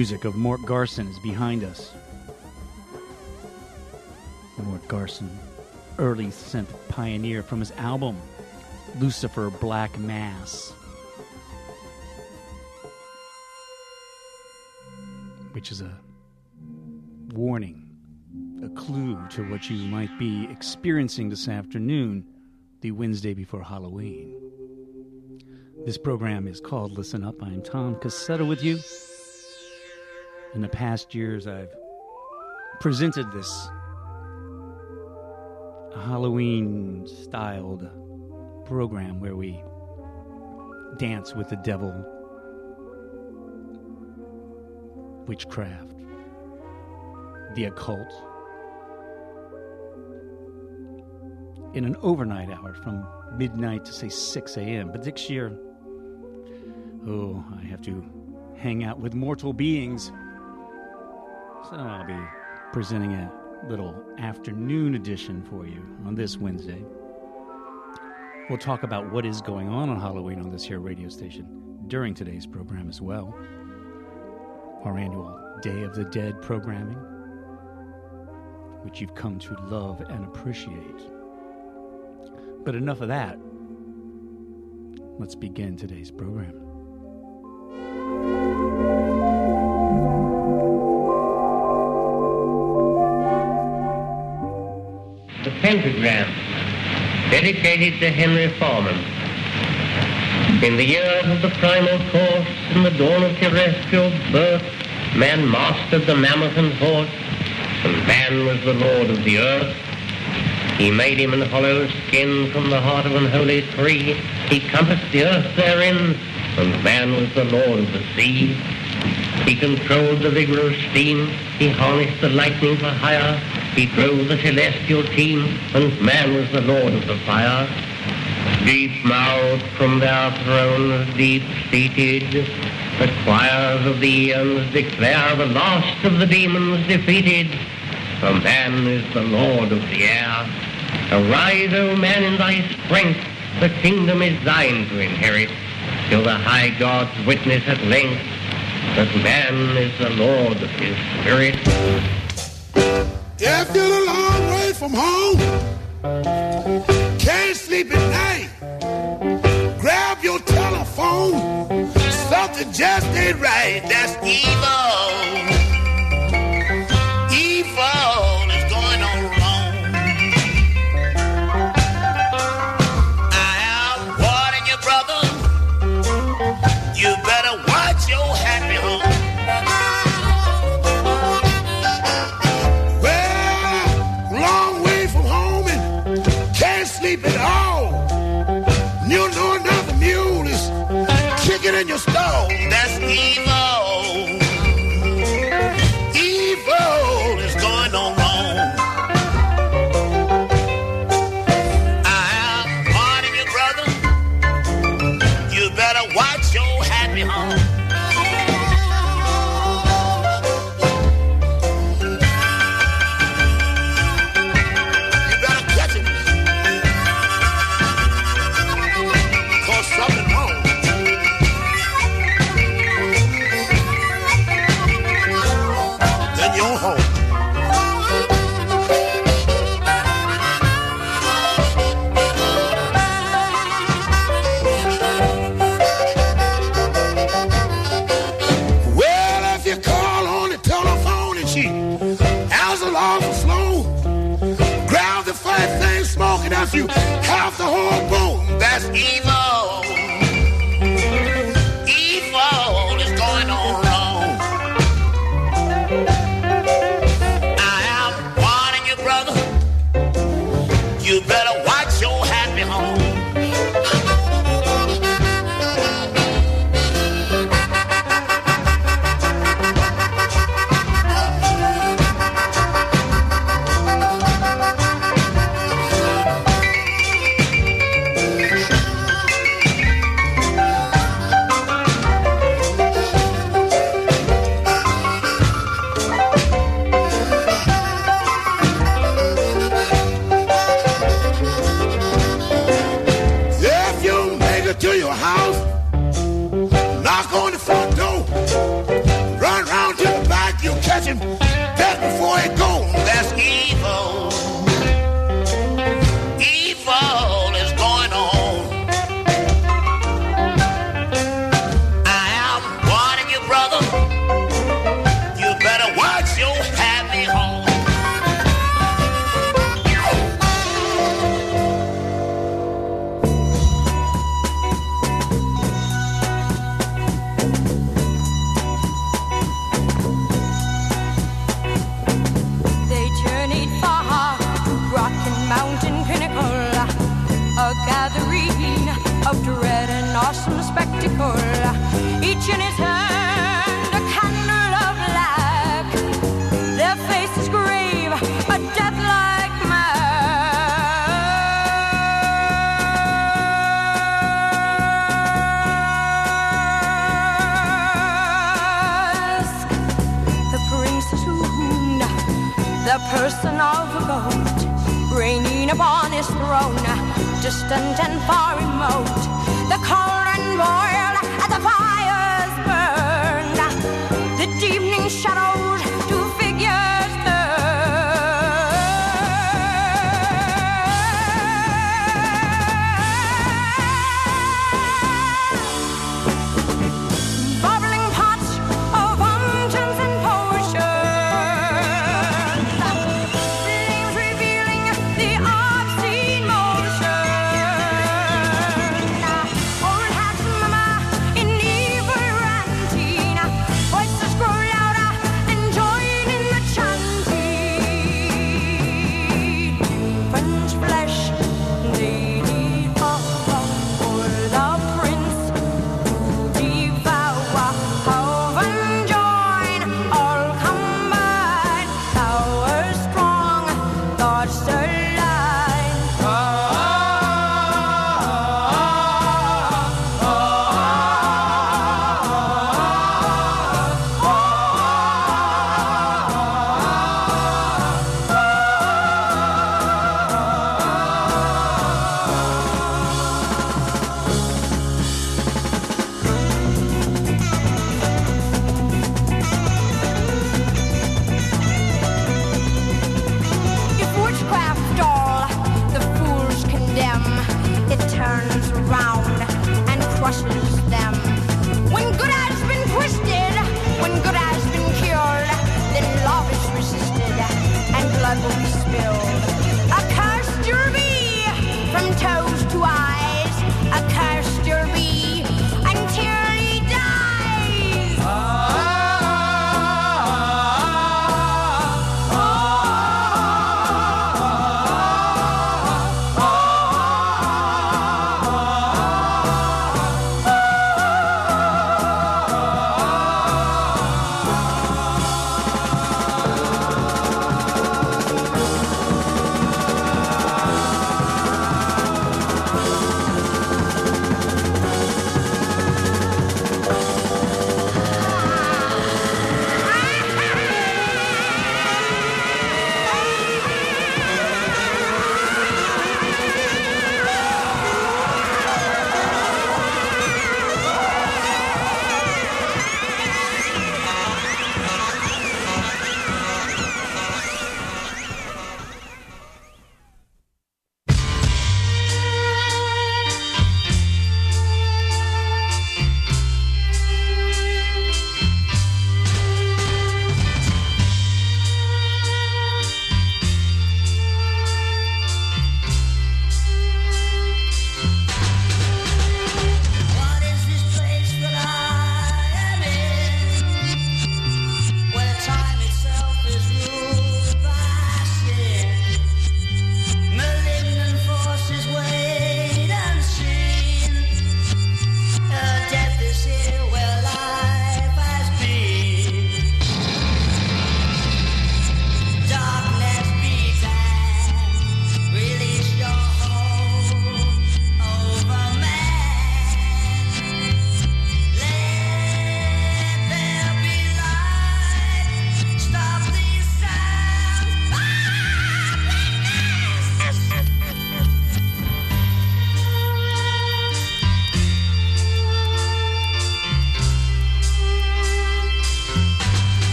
Music of Mort Garson is behind us. Mort Garson, early synth pioneer from his album Lucifer Black Mass, which is a warning, a clue to what you might be experiencing this afternoon, the Wednesday before Halloween. This program is called Listen Up. I'm Tom Cassetta with you. In the past years, I've presented this Halloween styled program where we dance with the devil, witchcraft, the occult, in an overnight hour from midnight to say 6 a.m. But this year, Oh, I have to hang out with mortal beings. So I'll be presenting a little afternoon edition for you on this Wednesday. We'll talk about what is going on on Halloween on this here radio station during today's program as well. Our annual Day of the Dead programming, which you've come to love and appreciate. But enough of that. Let's begin today's program. Pentagram, dedicated to Henry Foreman. In the years of the primal course, in the dawn of terrestrial birth, man mastered the mammoth and horse, and man was the lord of the earth. He made him an hollow skin from the heart of an holy tree. He compassed the earth therein, and man was the lord of the sea. He controlled the vigor of steam. He harnessed the lightning for hire. He drove the celestial team, and man was the lord of the fire. Deep mouthed from their thrones, deep seated, the choirs of the eons declare the last of the demons defeated. For man is the lord of the air. Arise, O man, in thy strength, the kingdom is thine to inherit, till the high gods witness at length that man is the lord of his spirit. If you're a long way from home, can't sleep at night, grab your telephone. Something just ain't right. That's evil. imagine that before it upon his throne, distant and far remote.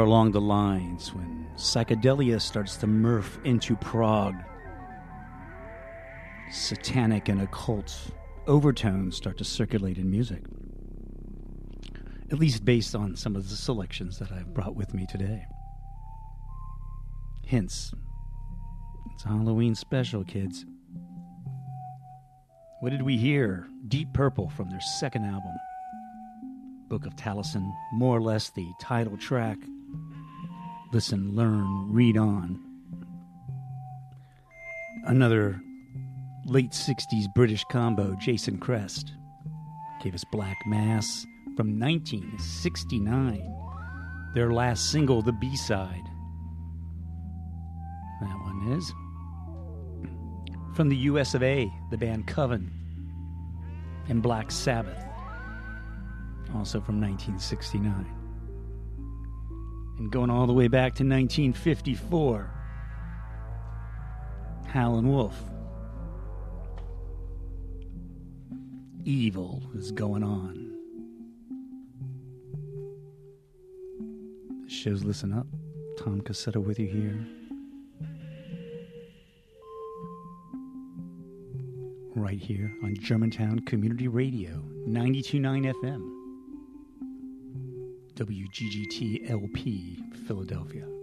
Somewhere along the lines, when psychedelia starts to morph into prog, satanic and occult overtones start to circulate in music. At least based on some of the selections that I've brought with me today. Hence, It's a Halloween special, kids. What did we hear? Deep Purple from their second album. Book of Taliesyn, more or less the title track. Listen, learn, read on. Another late 60s British combo, Jason Crest, gave us Black Mass from 1969. Their last single, the B side. That one is. From the US of A, the band Coven and Black Sabbath also from 1969. And going all the way back to 1954, Howlin' Wolf. Evil is going on. The show's Listen Up. Tom Cassetta with you here. Right here on Germantown Community Radio, 92.9 FM. WGGT LP, Philadelphia.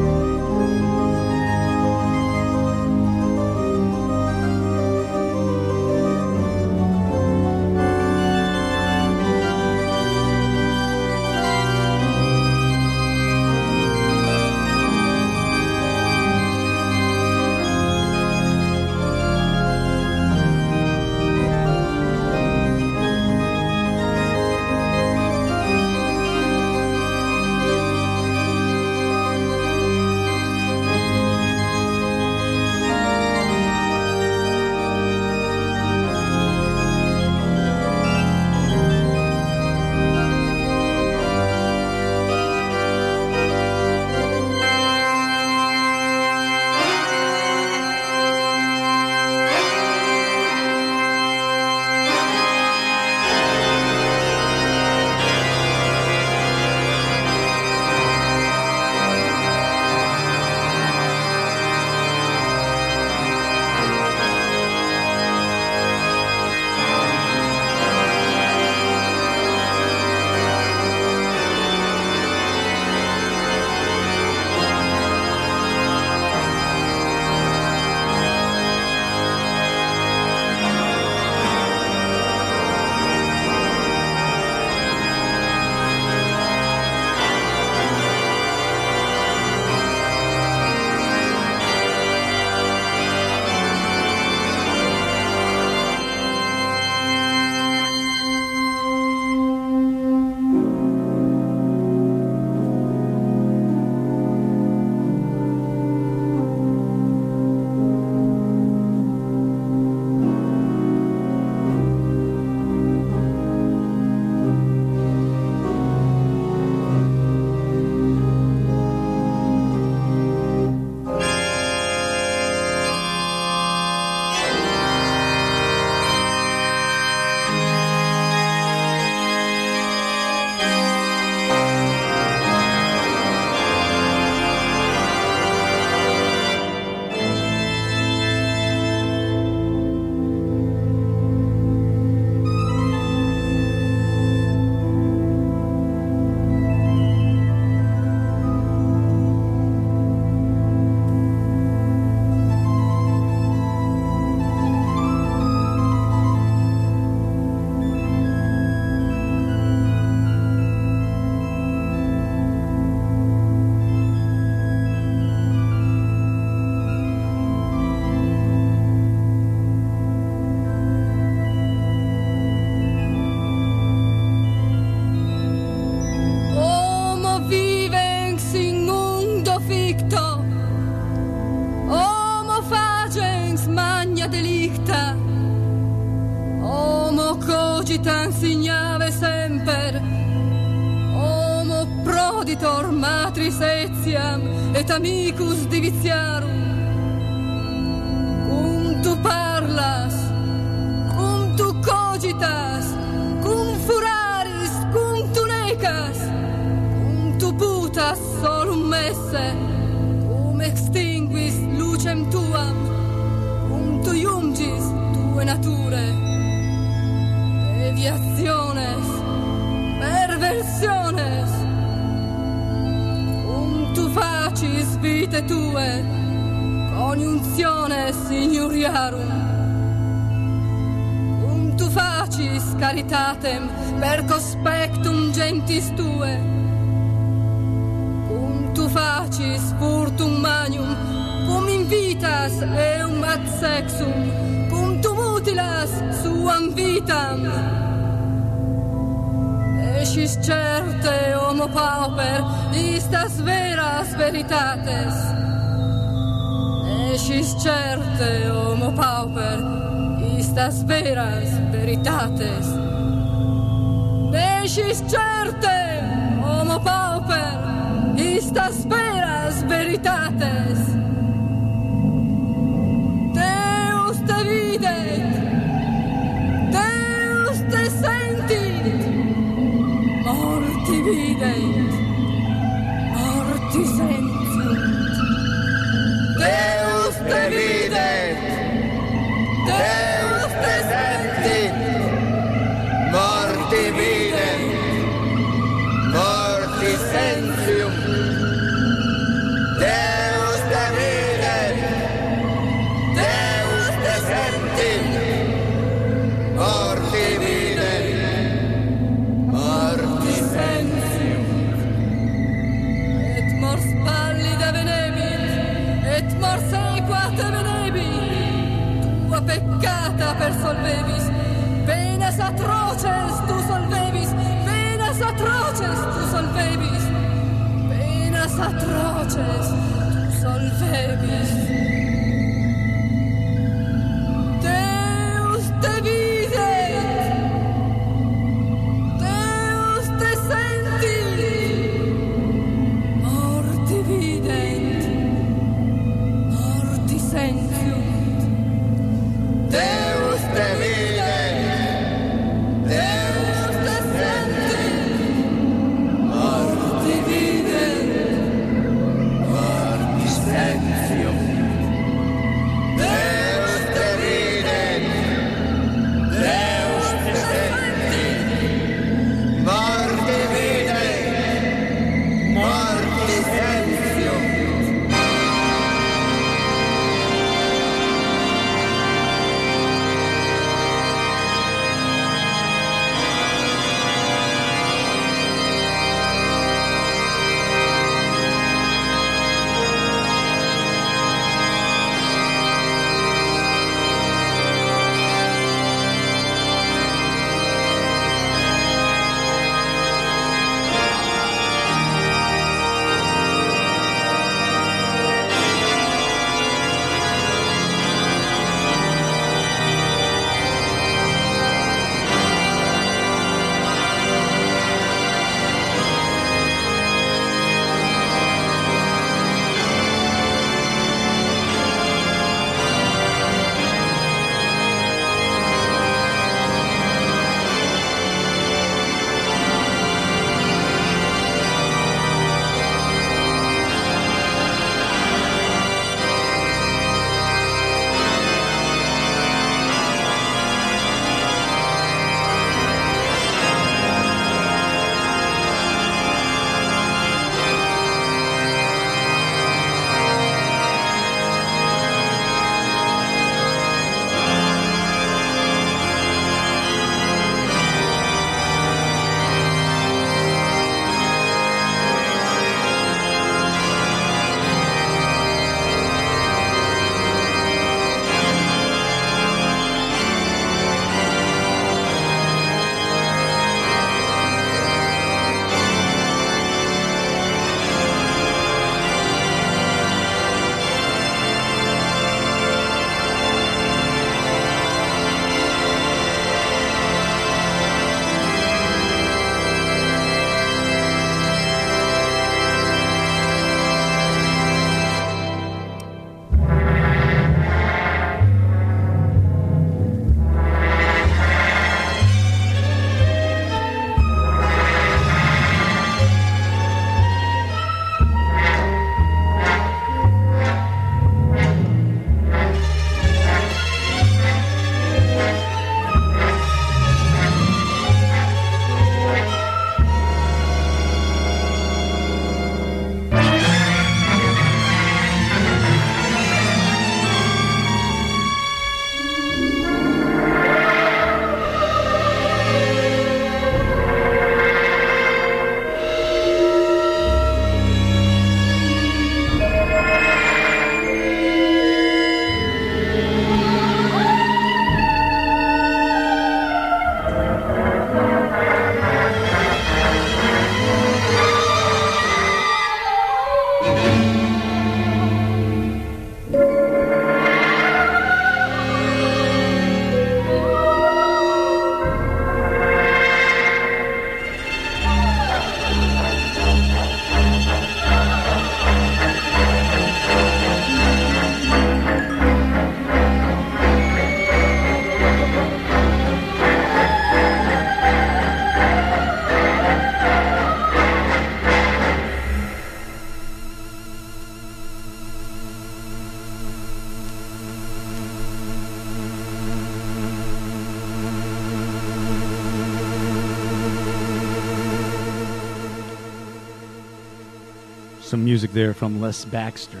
Music there from Les Baxter.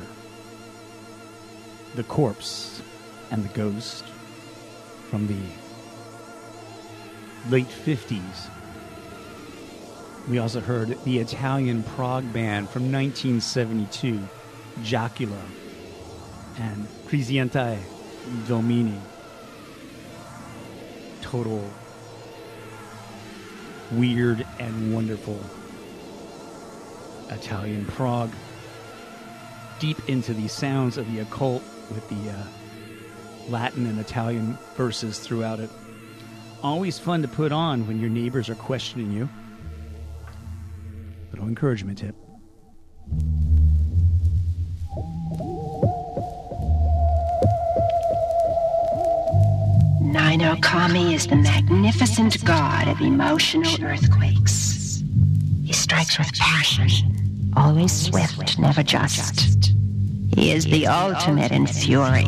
The Corpse and the Ghost from the late 50s. We also heard the Italian prog band from 1972, Jacula and Crescente Domini. Total weird and wonderful Italian prog. Deep into the sounds of the occult with the uh, Latin and Italian verses throughout it. Always fun to put on when your neighbors are questioning you. Little encouragement tip. Nino Kami is the magnificent god of emotional earthquakes. He strikes with passion, always swift, never just. He is the ultimate in fury.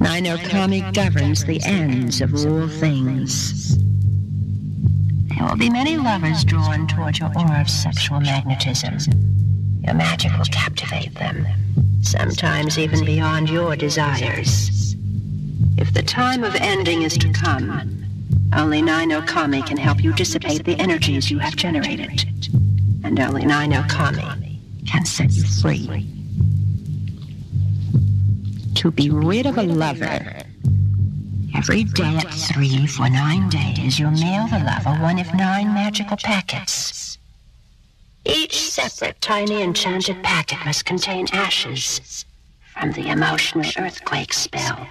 Nino Kami governs the ends of all things. There will be many lovers drawn toward your aura of sexual magnetism. Your magic will captivate them, sometimes even beyond your desires. If the time of ending is to come, only Ninokami can help you dissipate the energies you have generated. And only Ninokami can set you free. To be rid of a lover, every day at three for nine days, you'll mail the lover one of nine magical packets. Each separate tiny enchanted packet must contain ashes from the emotional earthquake spell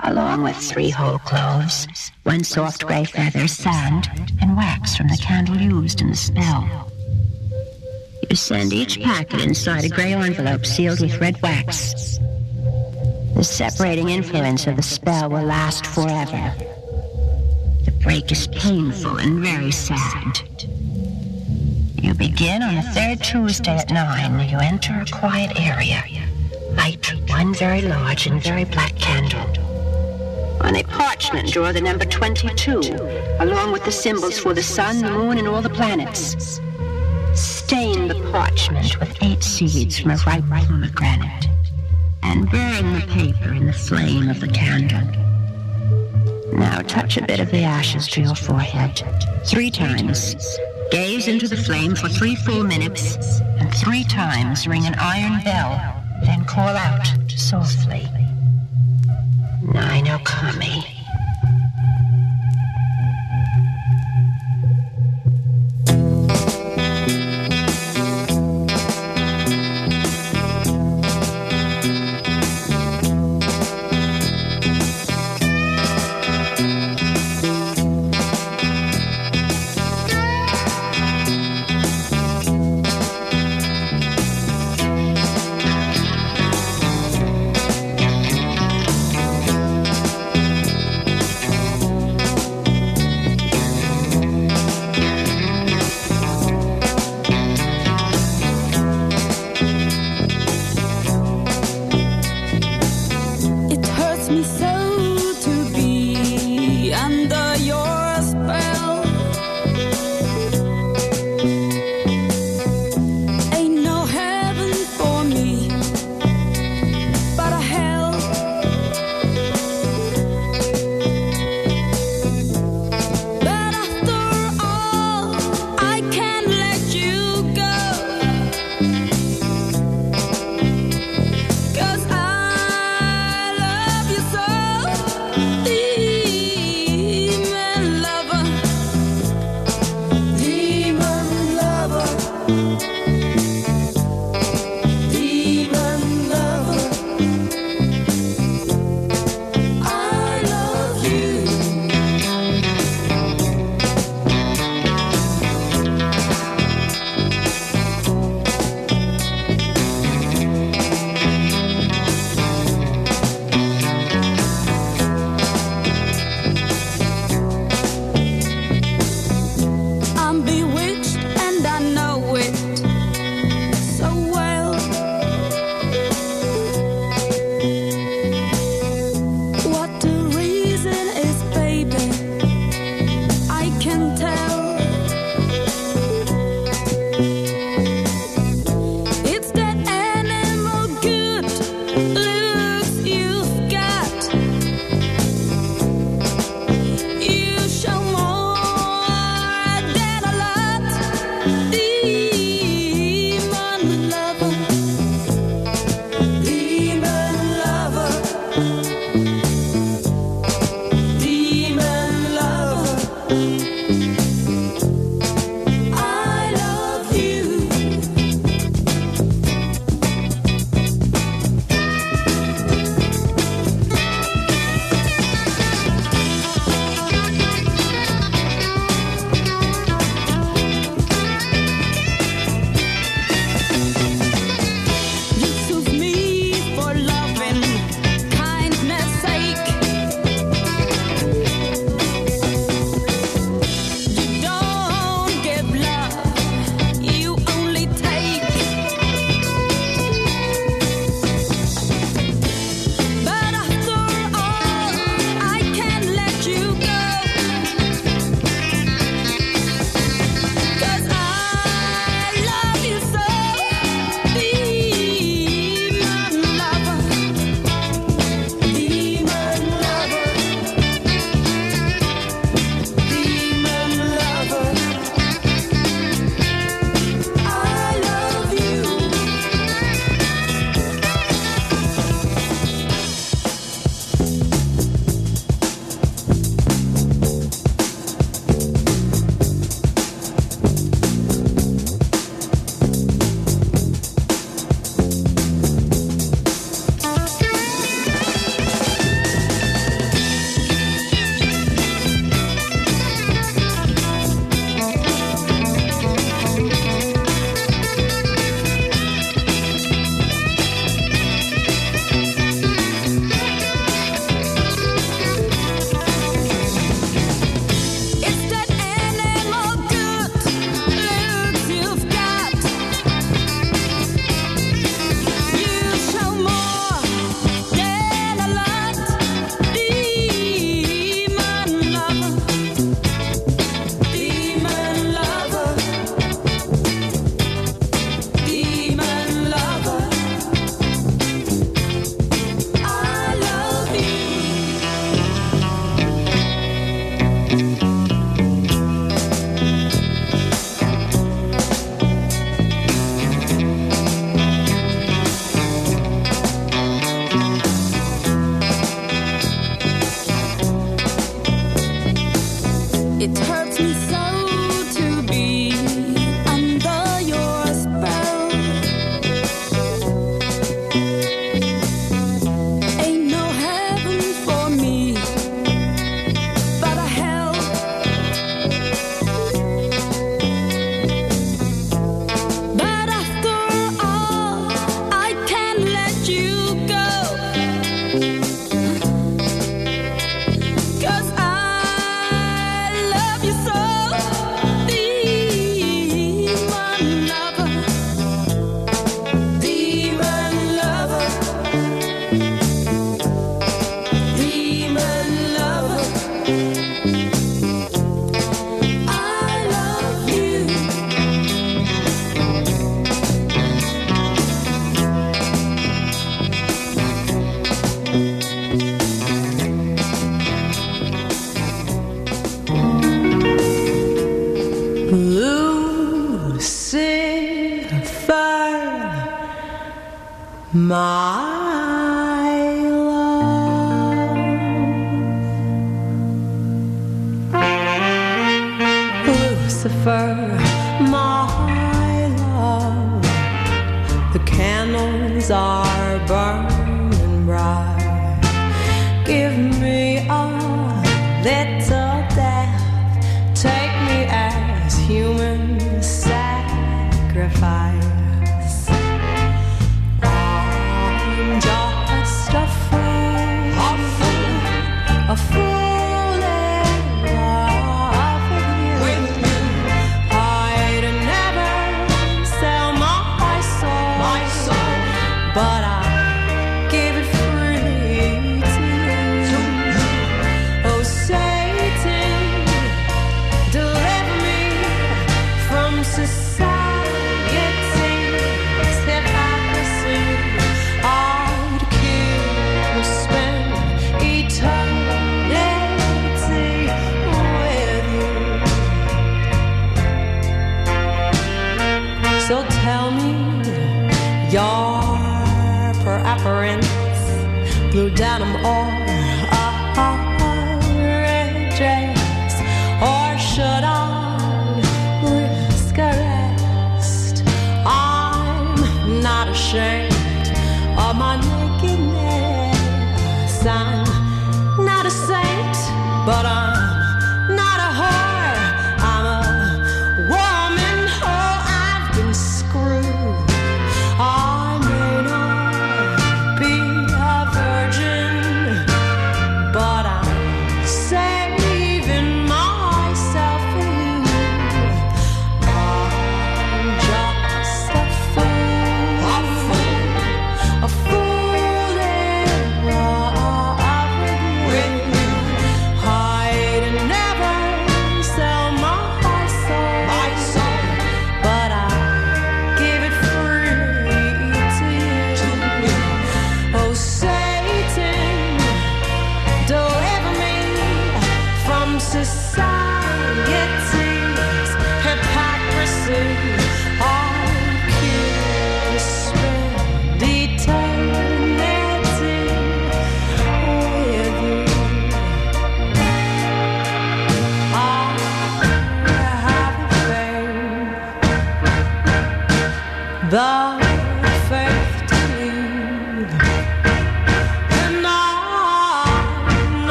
along with three whole cloves, one soft gray feather, sand, and wax from the candle used in the spell. You send each packet inside a gray envelope sealed with red wax. The separating influence of the spell will last forever. The break is painful and very sad. You begin on the third Tuesday at nine. You enter a quiet area. Light one very large and very black candle. On a parchment, draw the number 22, along with the symbols for the sun, the moon, and all the planets. Stain the parchment with eight seeds from a ripe pomegranate, and burn the paper in the flame of the candle. Now touch a bit of the ashes to your forehead, three times. Gaze into the flame for three full minutes, and three times ring an iron bell, then call out softly. Nine oh Okami. Hurts me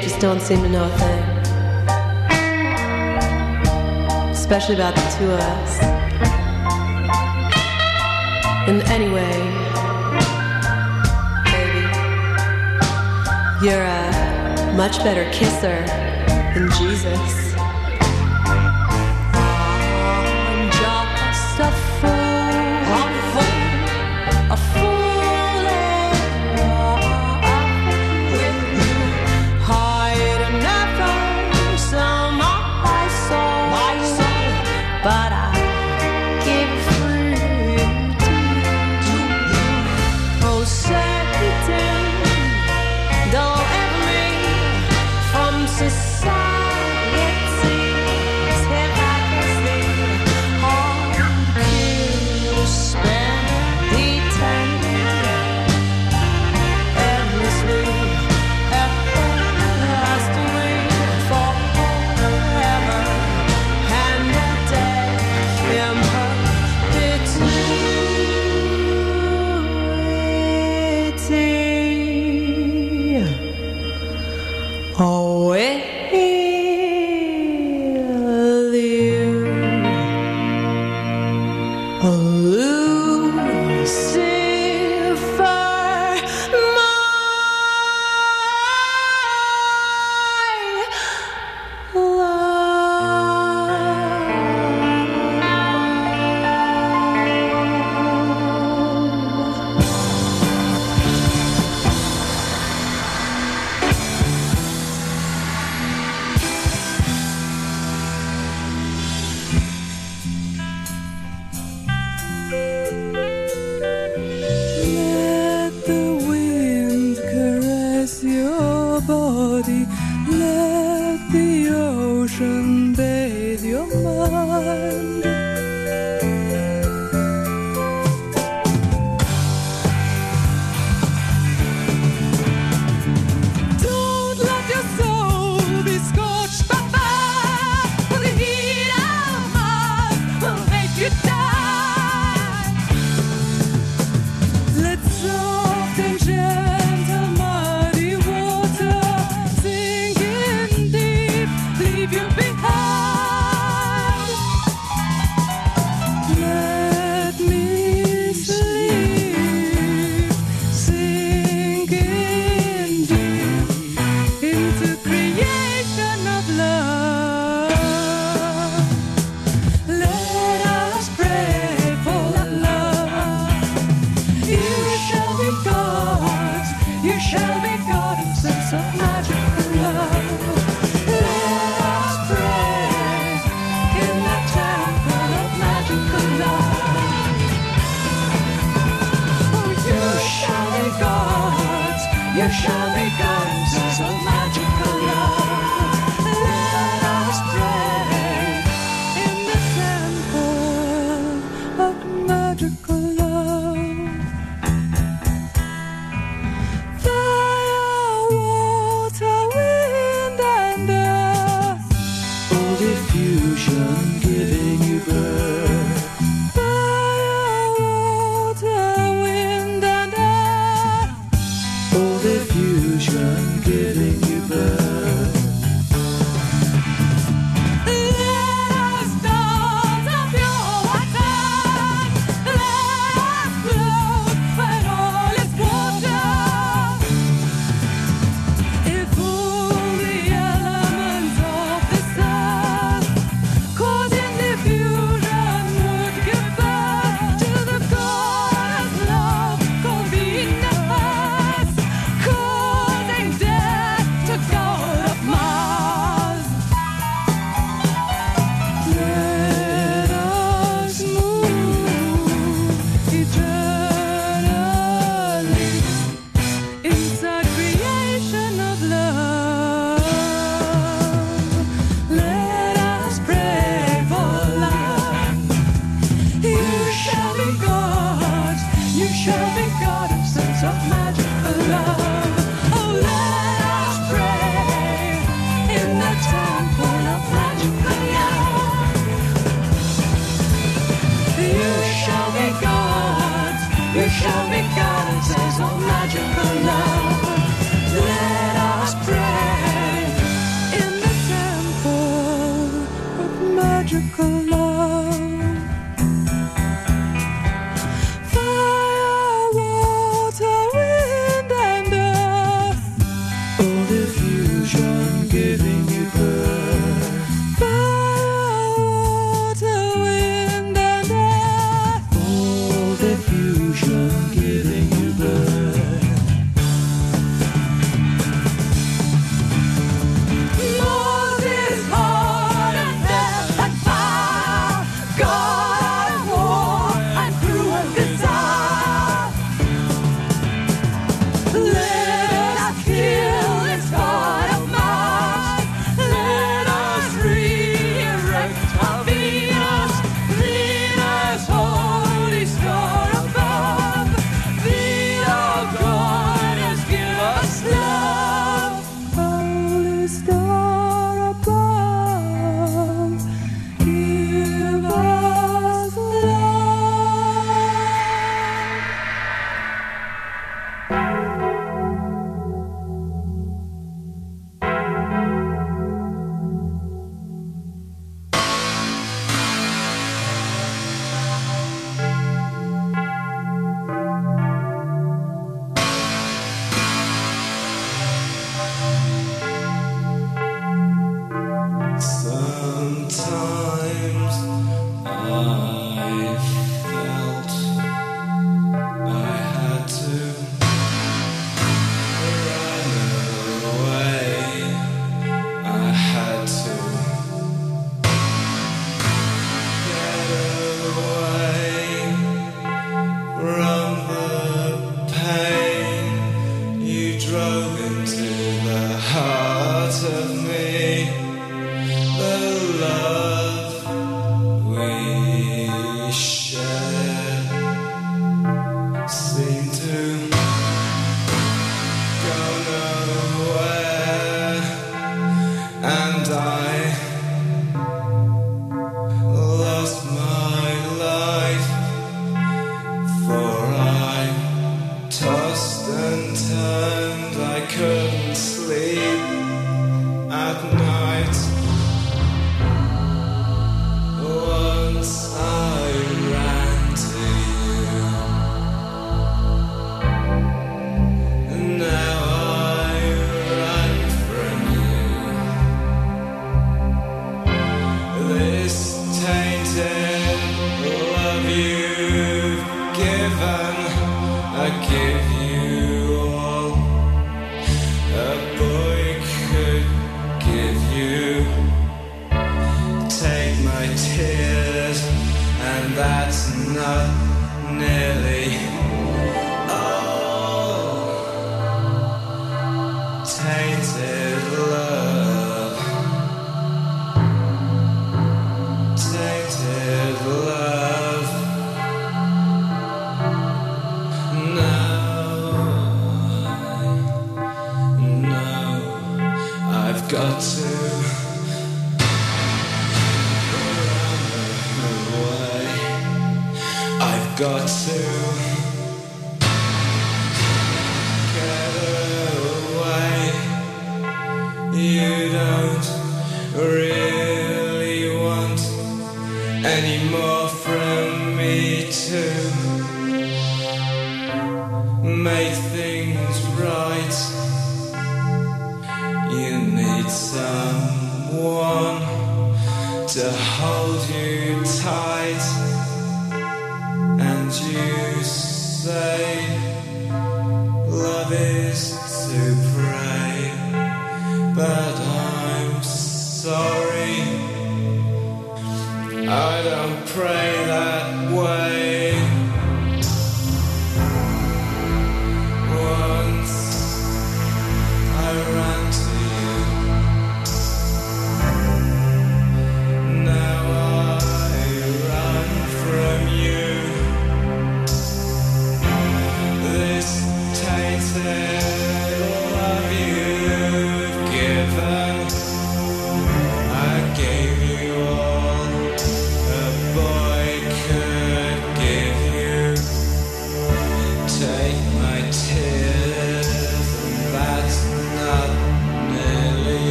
just don't seem to know a thing. Especially about the two of us. And anyway, baby, you're a much better kisser than Jesus.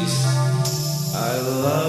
Tease. I love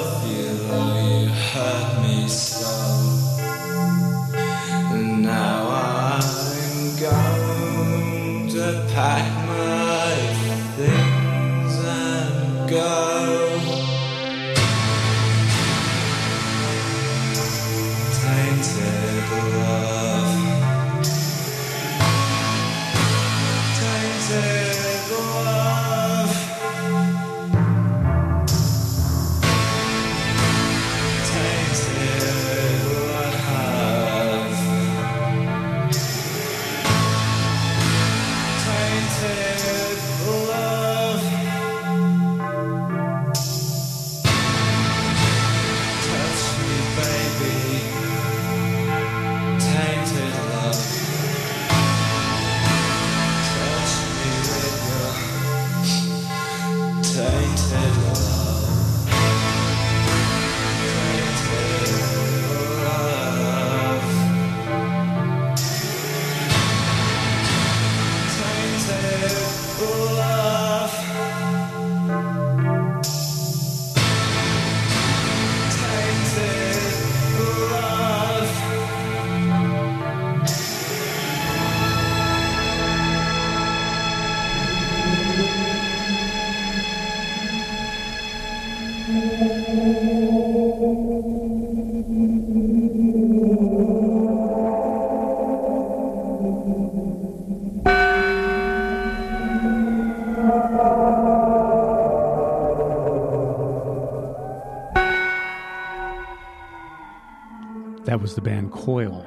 Was the band Coil.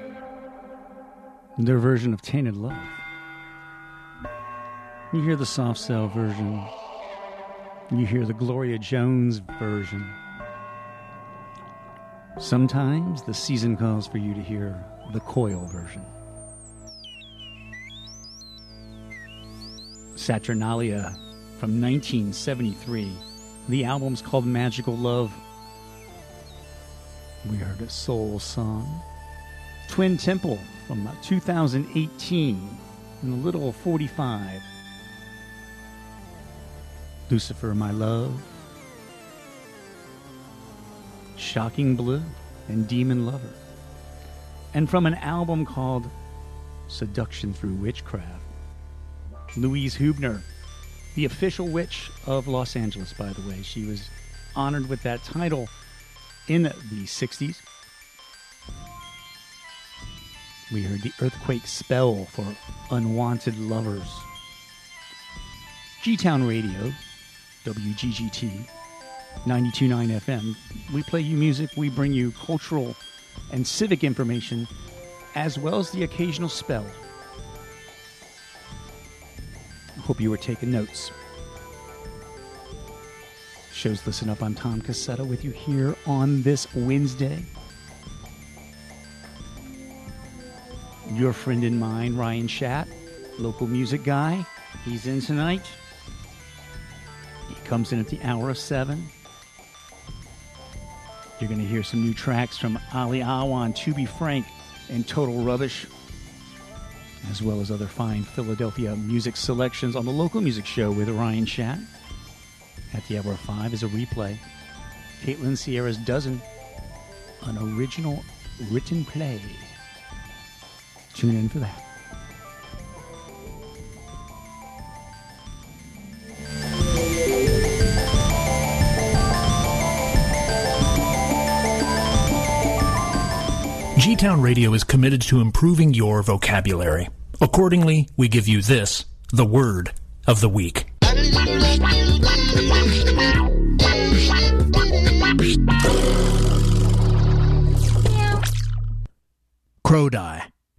Their version of Tainted Love. You hear the soft cell version. You hear the Gloria Jones version. Sometimes the season calls for you to hear the Coil version. Saturnalia from 1973. The album's called Magical Love. We heard a soul song. Twin Temple from 2018 in the little 45. Lucifer, My Love. Shocking Blue and Demon Lover. And from an album called Seduction Through Witchcraft. Louise Huebner, the official witch of Los Angeles, by the way. She was honored with that title in the 60s. We heard the earthquake spell for unwanted lovers. G Town Radio, WGGT, 92.9 FM. We play you music, we bring you cultural and civic information as well as the occasional spell. Hope you were taking notes. Shows Listen Up. I'm Tom Cassetta with you here on this Wednesday. Your friend and mine, Ryan Schatt, local music guy. He's in tonight. He comes in at the hour of seven. You're going to hear some new tracks from Ali Awan, To Be Frank, and Total Rubbish, as well as other fine Philadelphia music selections on the local music show with Ryan Schatt. At the hour of five is a replay. Caitlin Sierra's Dozen, an original written play. Tune in for that. G Town Radio is committed to improving your vocabulary. Accordingly, we give you this, the word of the week.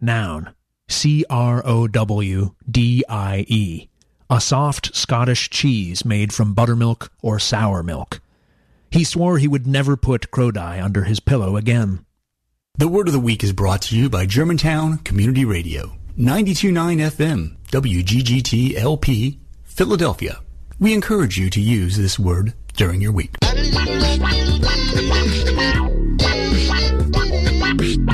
Noun, C R O W D I E, a soft Scottish cheese made from buttermilk or sour milk. He swore he would never put Crowdie under his pillow again. The word of the week is brought to you by Germantown Community Radio, 929 FM, WGGT LP, Philadelphia. We encourage you to use this word during your week.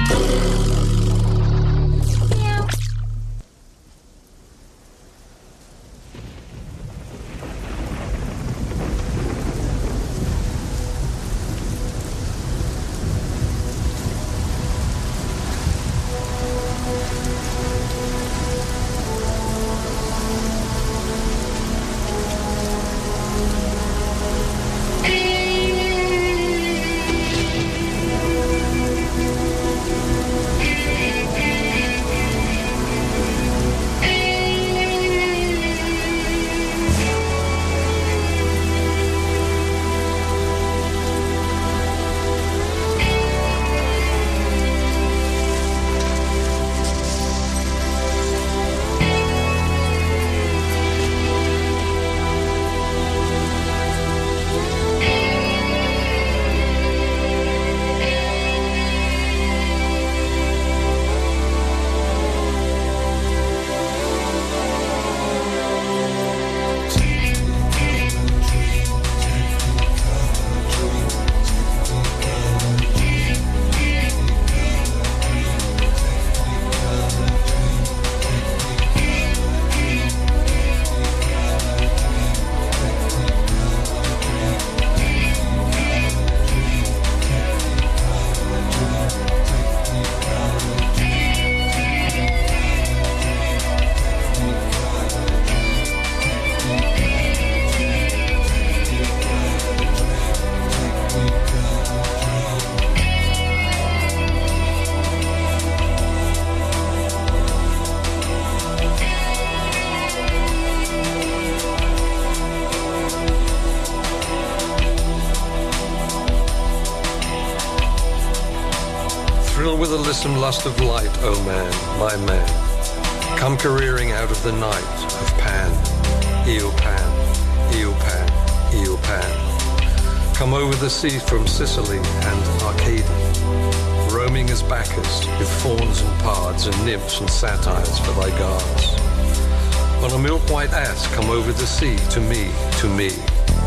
to me.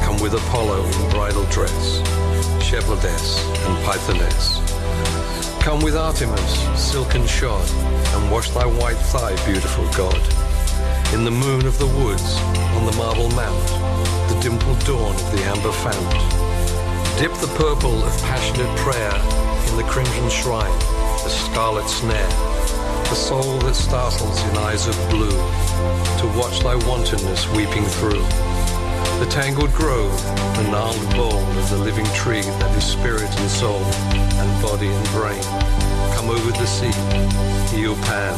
Come with Apollo in bridal dress, Chevaldess and Pythoness. Come with Artemis, silken shod, and wash thy white thigh, beautiful God. In the moon of the woods, on the marble mount, the dimpled dawn of the amber fount. Dip the purple of passionate prayer in the crimson shrine, the scarlet snare, the soul that startles in eyes of blue, to watch thy wantonness weeping through. The tangled grove, the gnarled bole of the living tree that is spirit and soul, and body and brain. Come over the sea, Io Pan,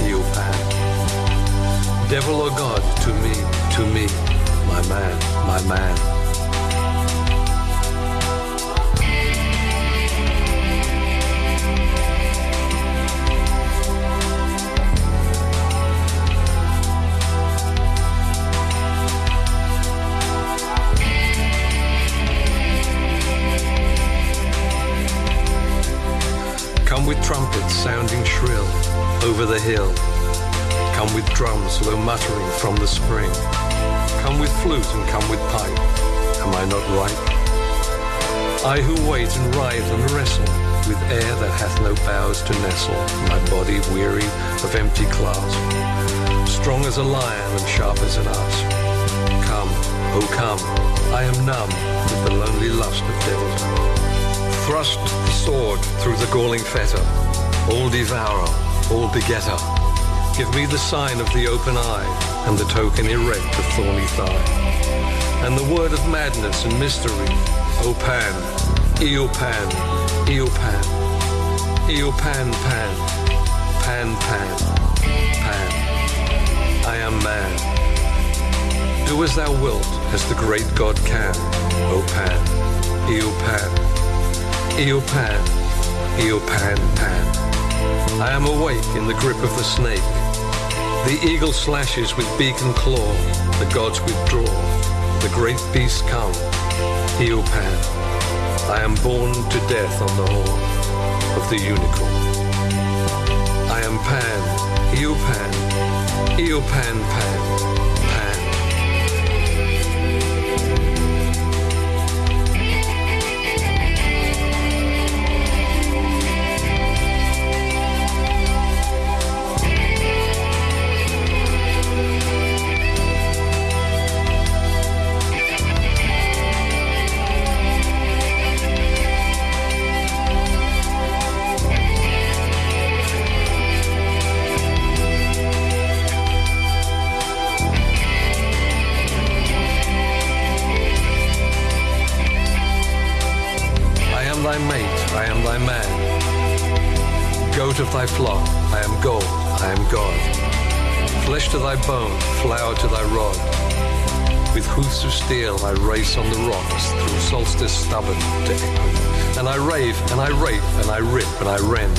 Io Pan. Devil or God, to me, to me, my man, my man. Hill. Come with drums low muttering from the spring. Come with flute and come with pipe. Am I not right? I who wait and writhe and wrestle with air that hath no boughs to nestle, my body weary of empty clasp, strong as a lion and sharp as an asp. Come, oh come, I am numb with the lonely lust of deviltry. Thrust the sword through the galling fetter, all devourer, all begetter. Give me the sign of the open eye and the token erect of thorny thigh, and the word of madness and mystery. O Pan, Io Pan, Eopan, Eopan, Pan, Pan, Pan, Pan. I am man. Do as thou wilt, as the great God can. O Pan, Io Pan, Eopan, Eopan, Pan. I am awake in the grip of the snake. The eagle slashes with beak and claw. The gods withdraw. The great beasts come. Io Pan. I am born to death on the horn of the unicorn. I am Pan, Io Pan, Eopan, Pan, Pan. On the rocks through solstice stubborn to echo. And I rave, and I rape, and I rip, and I rend.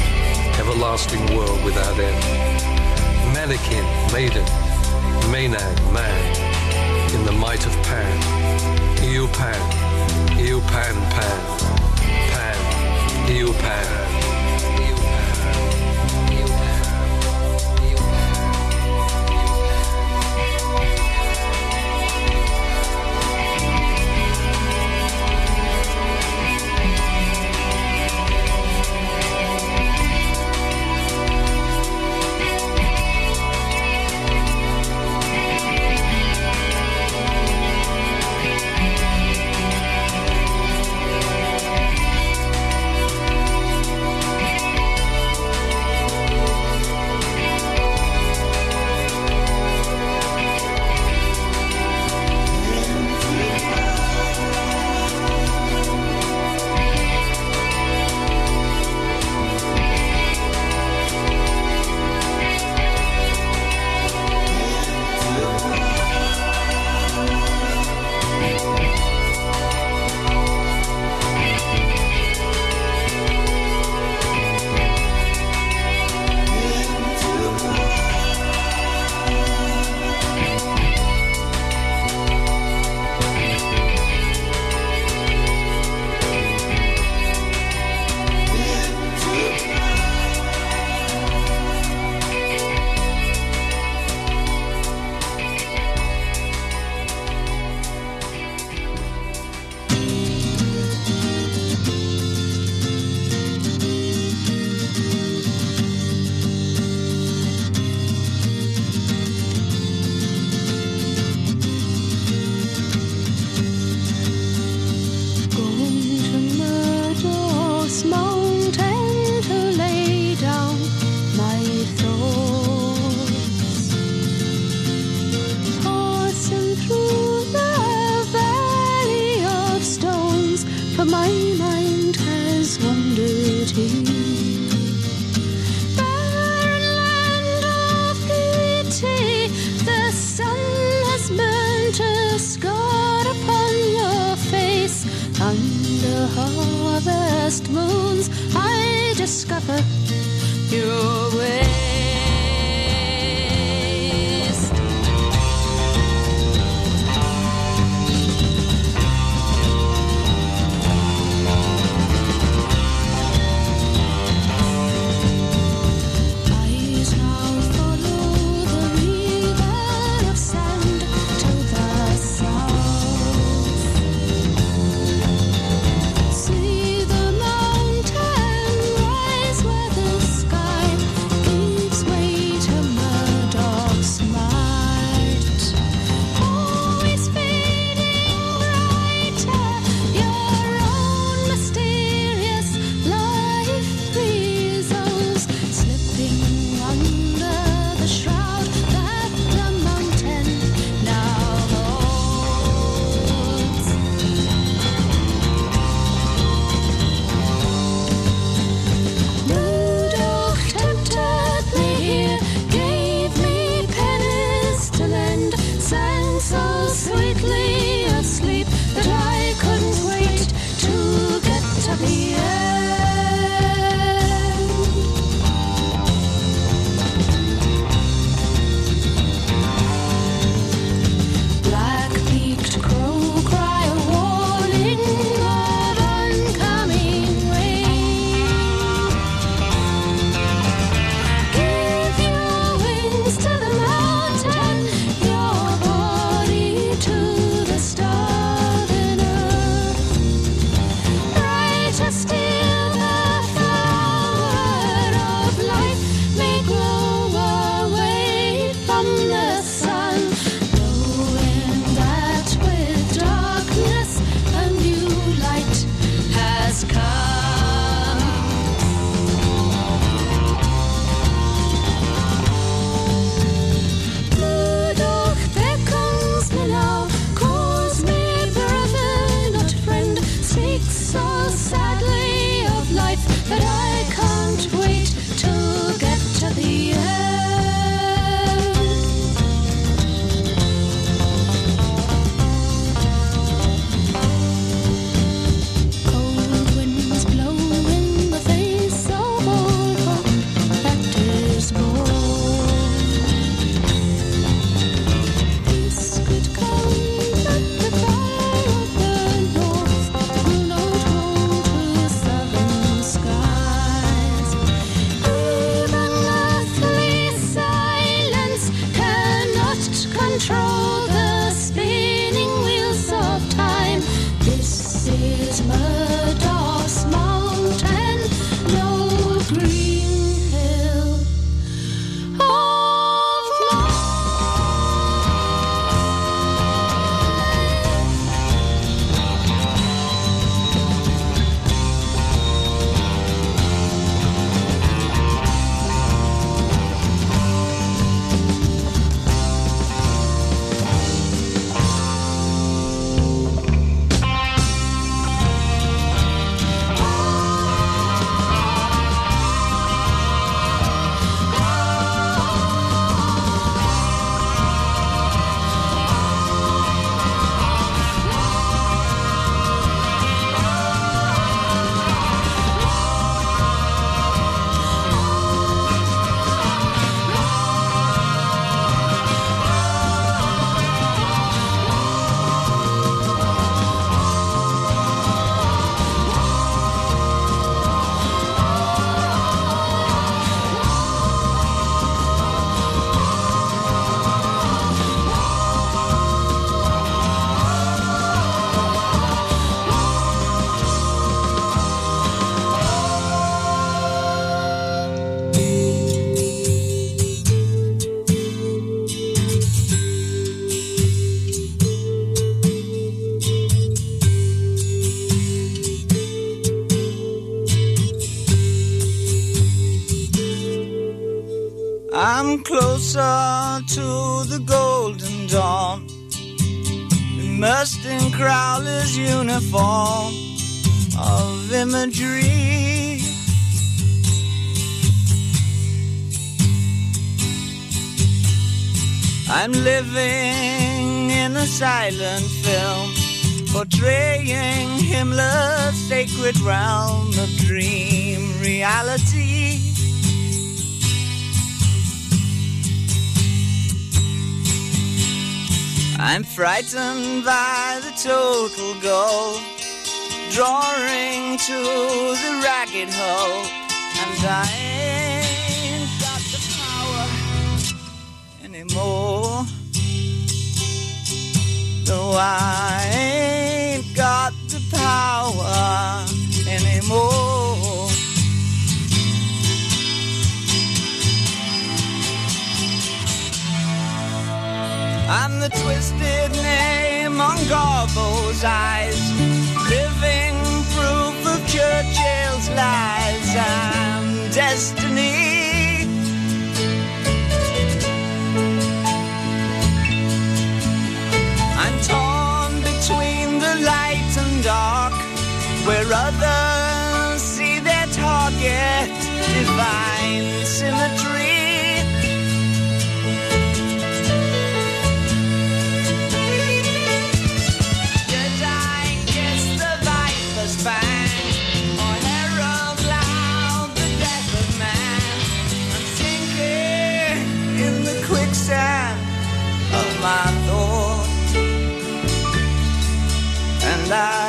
Everlasting world without end. Mannequin, maiden, Maenad, man. In the might of Pan. Io Pan, Eopan, Pan. Pan, Io Pan. Going Crowley's uniform of imagery. I'm living in a silent film, portraying Himmler's sacred realm of dream reality. I'm frightened by total goal, drawing to the ragged hole, and I ain't got the power anymore. No, I ain't got the power anymore. I'm the twisted name on Garbo's eyes, living proof of Churchill's lies. I'm destiny. I'm torn between the light and dark, where others see their target, divine symmetry. And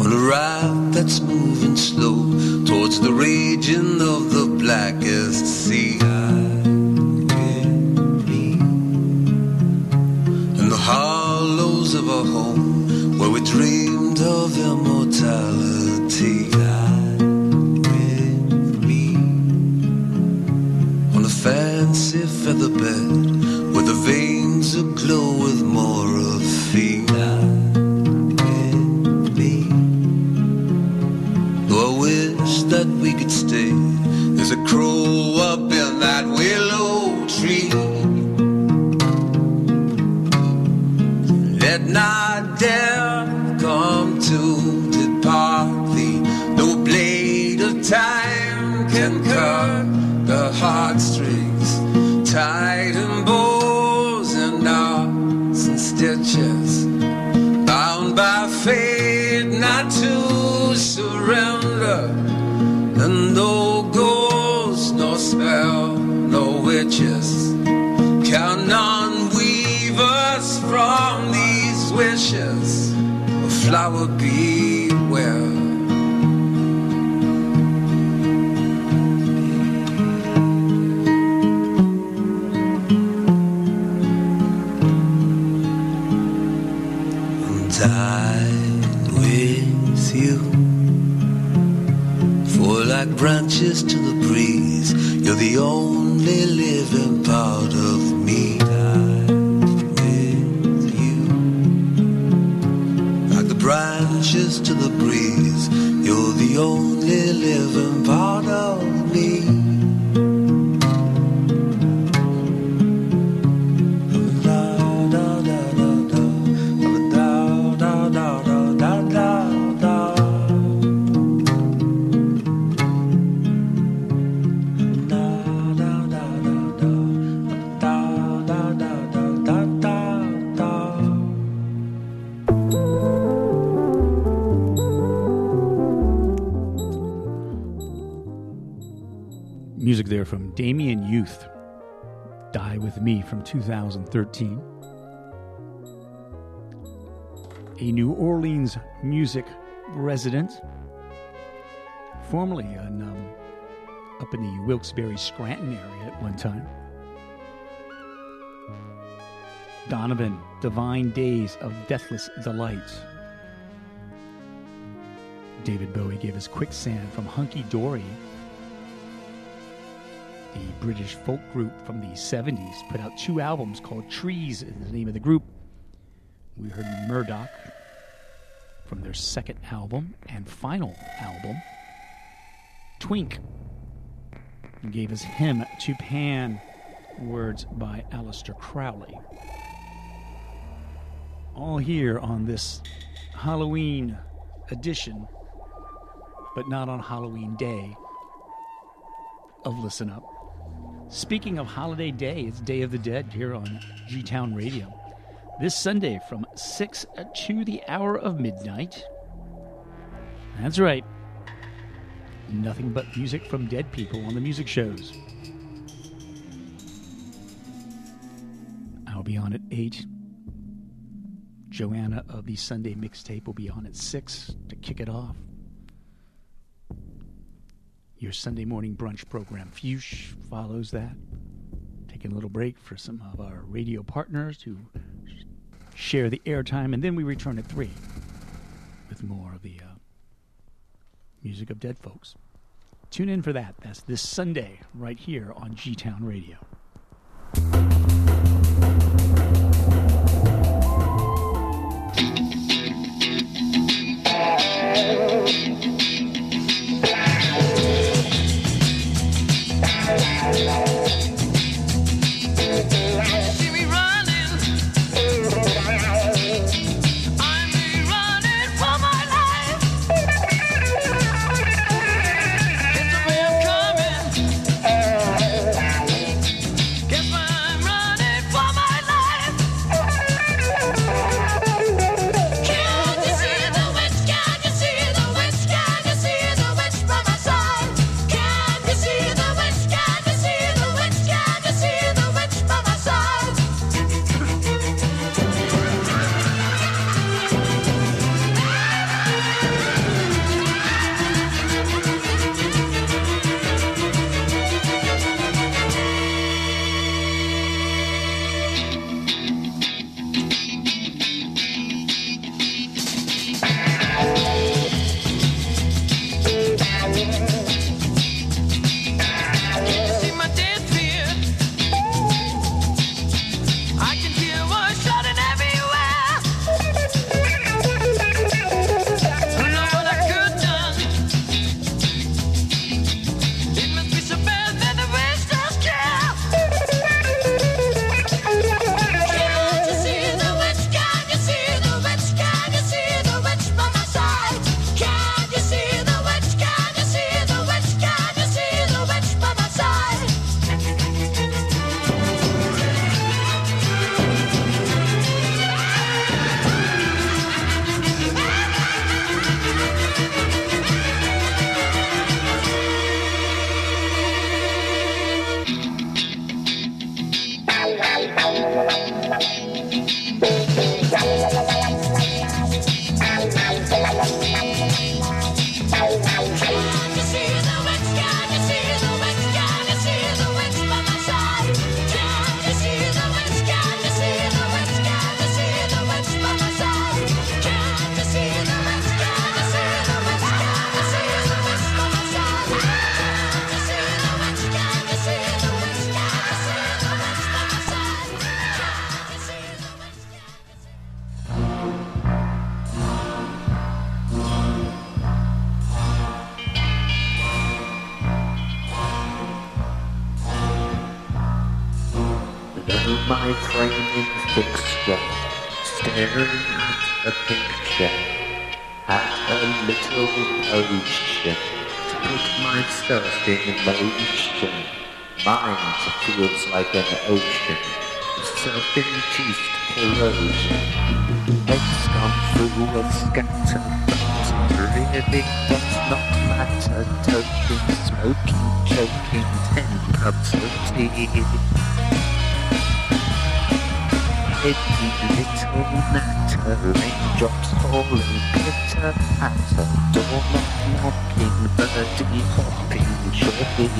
on a raft that's moving slow towards the raging of the blackest sea. In the hollows of a home, where we dreamed of immortality. cut the heartstrings, tied in bows and knots and stitches, bound by fate not to surrender, and no ghosts, no spell, no witches can unweave us from these wishes. A flower bee. Branches to the breeze. You're the only living part of me. With you. Like the branches to the breeze. You're the only living part from Damien Youth. Die With Me from 2013. A New Orleans music resident, formerly in, um, up in the Wilkes-Barre Scranton area at one time. Donovan, Divine Days of Deathless Delight. David Bowie gave us Quicksand from Hunky Dory. The British folk group from the 70s put out two albums called Trees is the name of the group. We heard Murdoch from their second album and final album, Twink. Gave us Hymn to Pan, words by Aleister Crowley. All here on this Halloween edition, but not on Halloween Day of Listen Up. Speaking of holiday day, it's Day of the Dead here on G Town Radio. This Sunday from 6 to the hour of midnight. That's right. Nothing but music from dead people on the music shows. I'll be on at 8. Joanna of the Sunday mixtape will be on at 6 to kick it off your Sunday morning brunch program. Fuchs follows that. Taking a little break for some of our radio partners to share the airtime, and then we return at 3 with more of the uh, music of dead folks. Tune in for that. That's this Sunday right here on G Town Radio. Self-induced corrosion. Head's gone through a scatter, but really does not matter. Toking, smoking, choking, ten cups of tea. Itty little natter, raindrops falling, pitter patter, doorknob knocking, birdie hopping, chirping.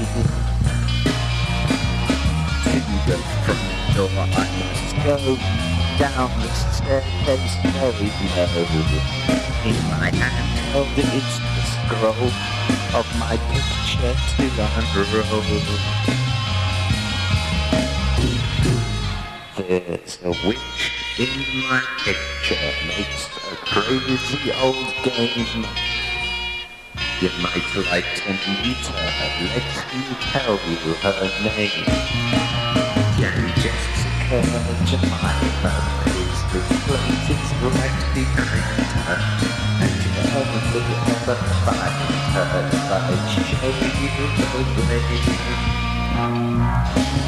The front door must go, down the staircase very low. In my hand is the scroll of my picture to unroll. There's a witch in my picture, makes a crazy old game. You might like to meet her, let me tell you her name. Jessica Jemima is the plate is right behind her, and you ever find her if I show you the.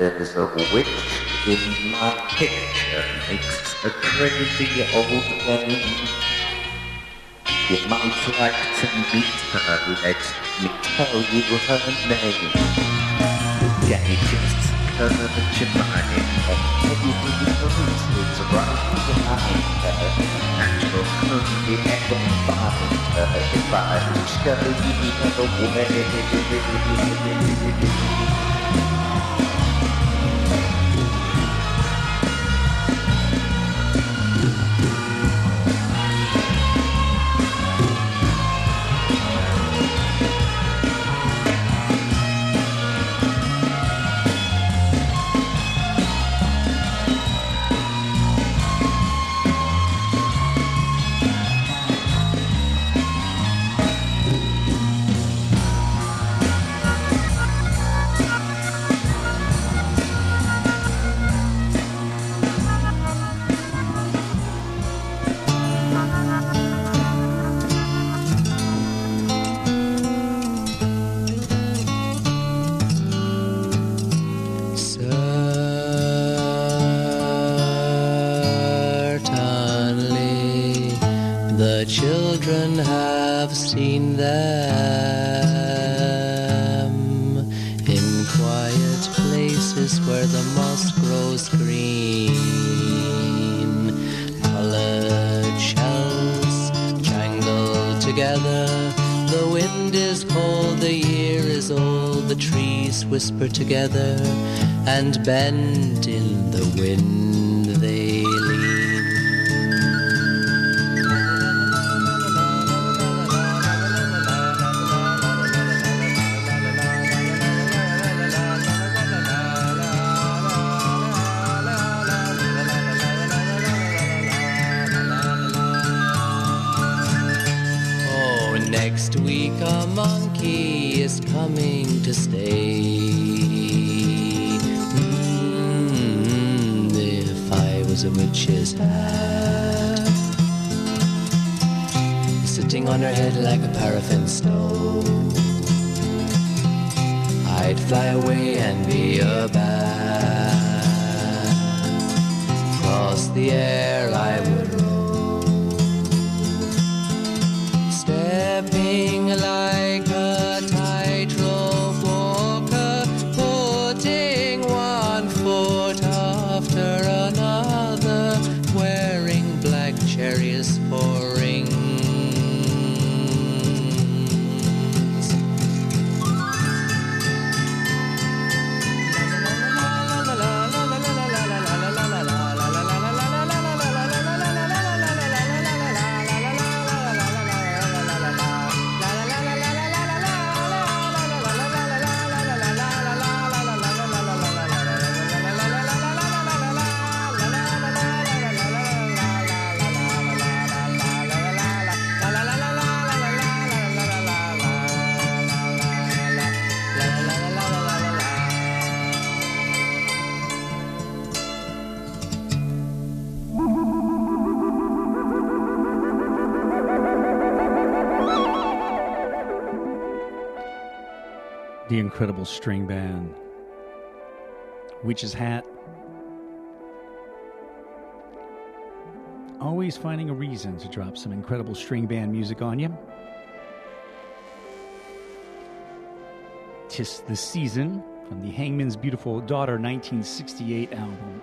There's a witch in my picture, makes a crazy old game. You might like to meet her, let me tell you her name. Daddy just turned your mind, and everything is right behind her. And you'll only ever find her if I show you the way. Together and bend in the wind they lean. Oh, next week a monkey is coming to stay. Mm, if I a witch's hat. sitting on her head like a paraffin stove. I'd fly away and be a bat. Across the air I would roll, stepping like incredible string band. Witch's Hat. Always finding a reason to drop some incredible string band music on you. Tis the Season from the Hangman's Beautiful Daughter 1968 album.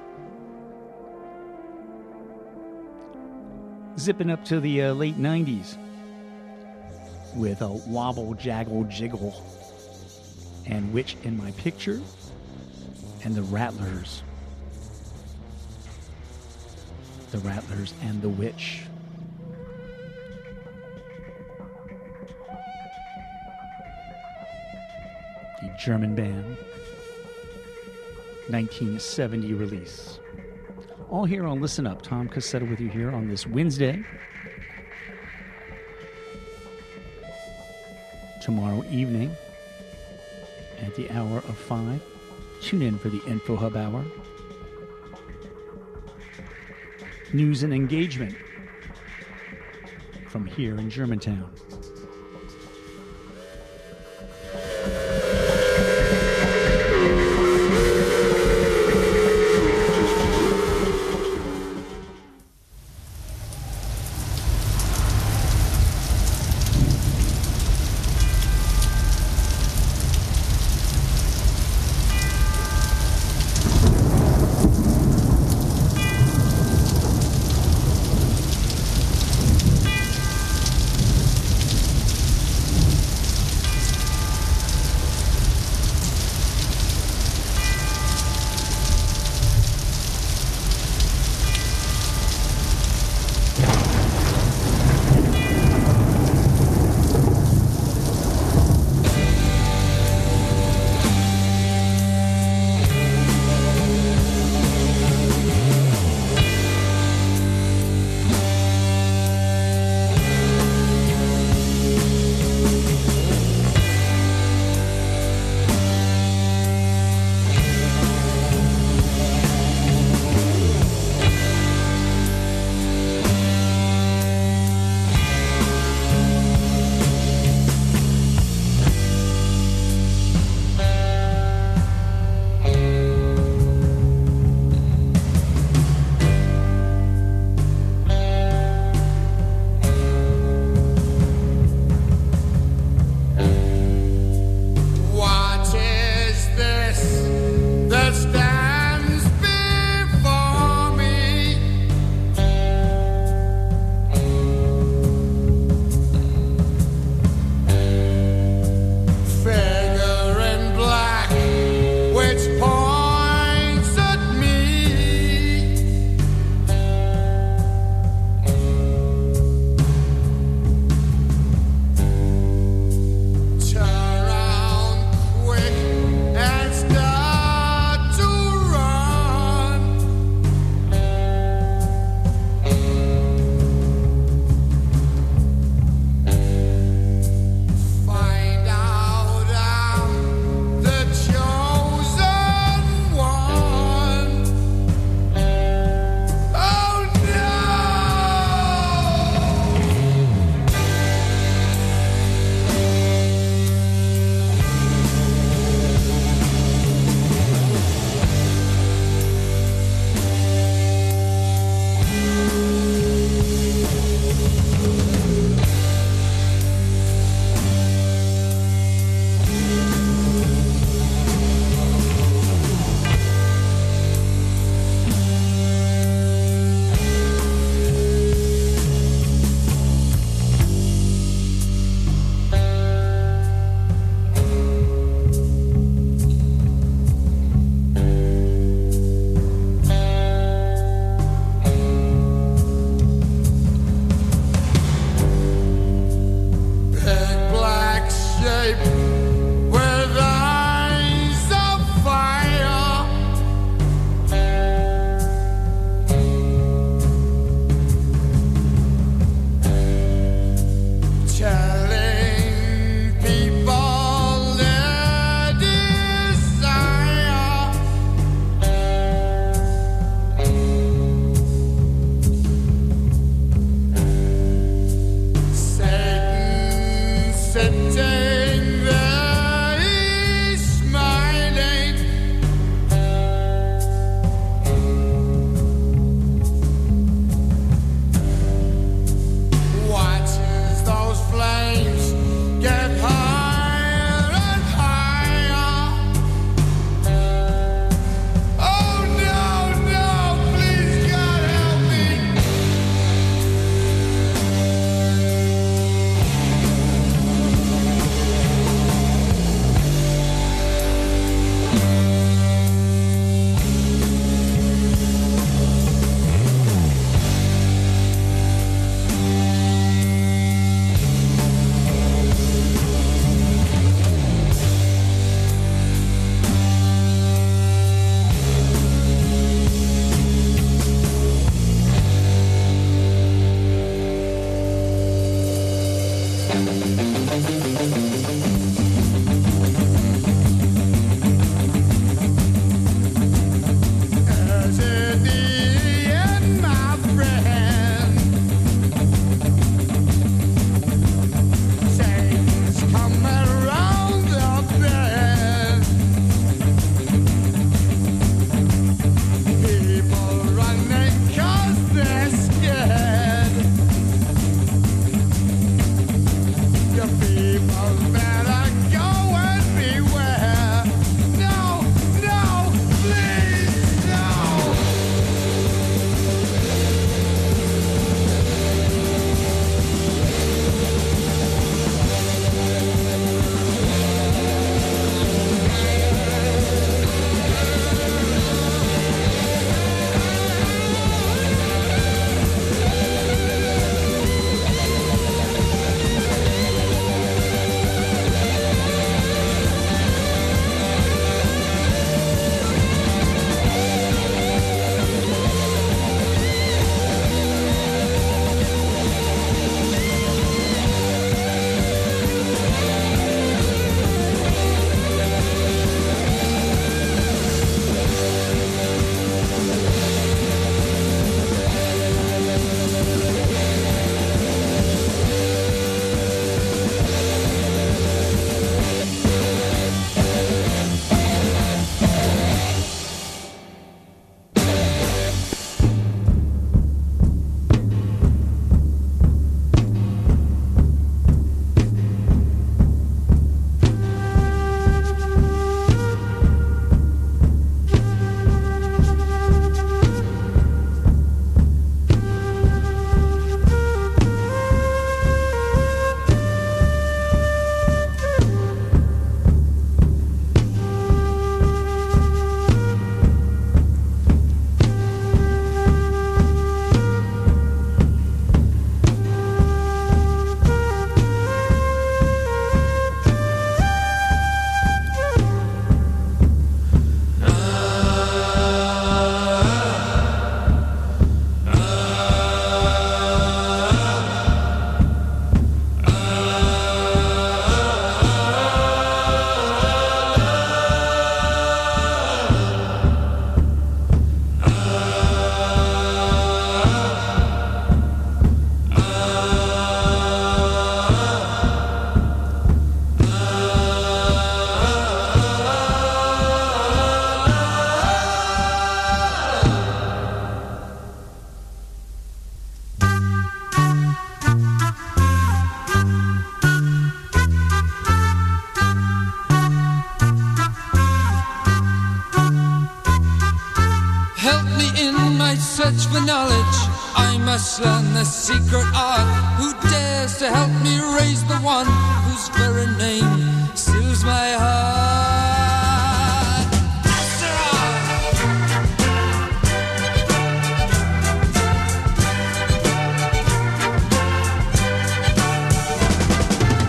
Zipping up to the uh, late 90s with a Wobble Jaggle Jiggle and Witch in My Picture and the Rattles. The Rattles and the Witch. The German band. 1970 release. All here on Listen Up. Tom Cassetta with you here on this Wednesday. Tomorrow evening at the hour of 5. Tune in for the Info Hub Hour. News and engagement from here in Germantown. Search for knowledge. I must learn the secret art. Who dares to help me raise the one whose very name soothes my heart?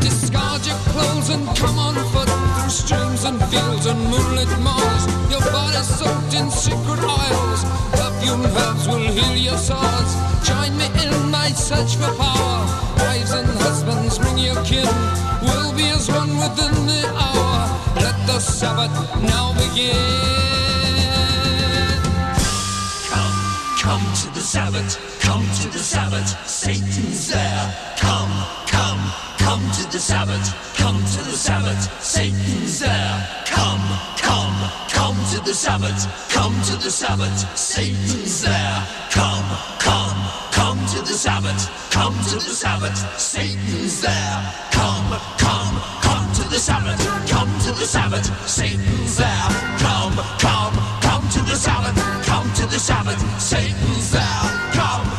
Discard your clothes and come on foot through streams and fields and moonlit malls. Your body's soaked in secret oils. Perfume herbs will heal your sores. Join me in my search for power. Wives and husbands, bring your kin. We'll be as one within the hour. Let the Sabbath now begin. Come, come to the Sabbath, come to the Sabbath, Satan's there. Come, come, come to the Sabbath, come to the Sabbath, the Sabbath, come to the Sabbath, Satan's there. Come, come, come to the Sabbath, come to the Sabbath, Satan's there. Come, come, come to the Sabbath, come to the Sabbath, Satan's there. Come, come, come to the Sabbath, come to the Sabbath, Satan's there. Come,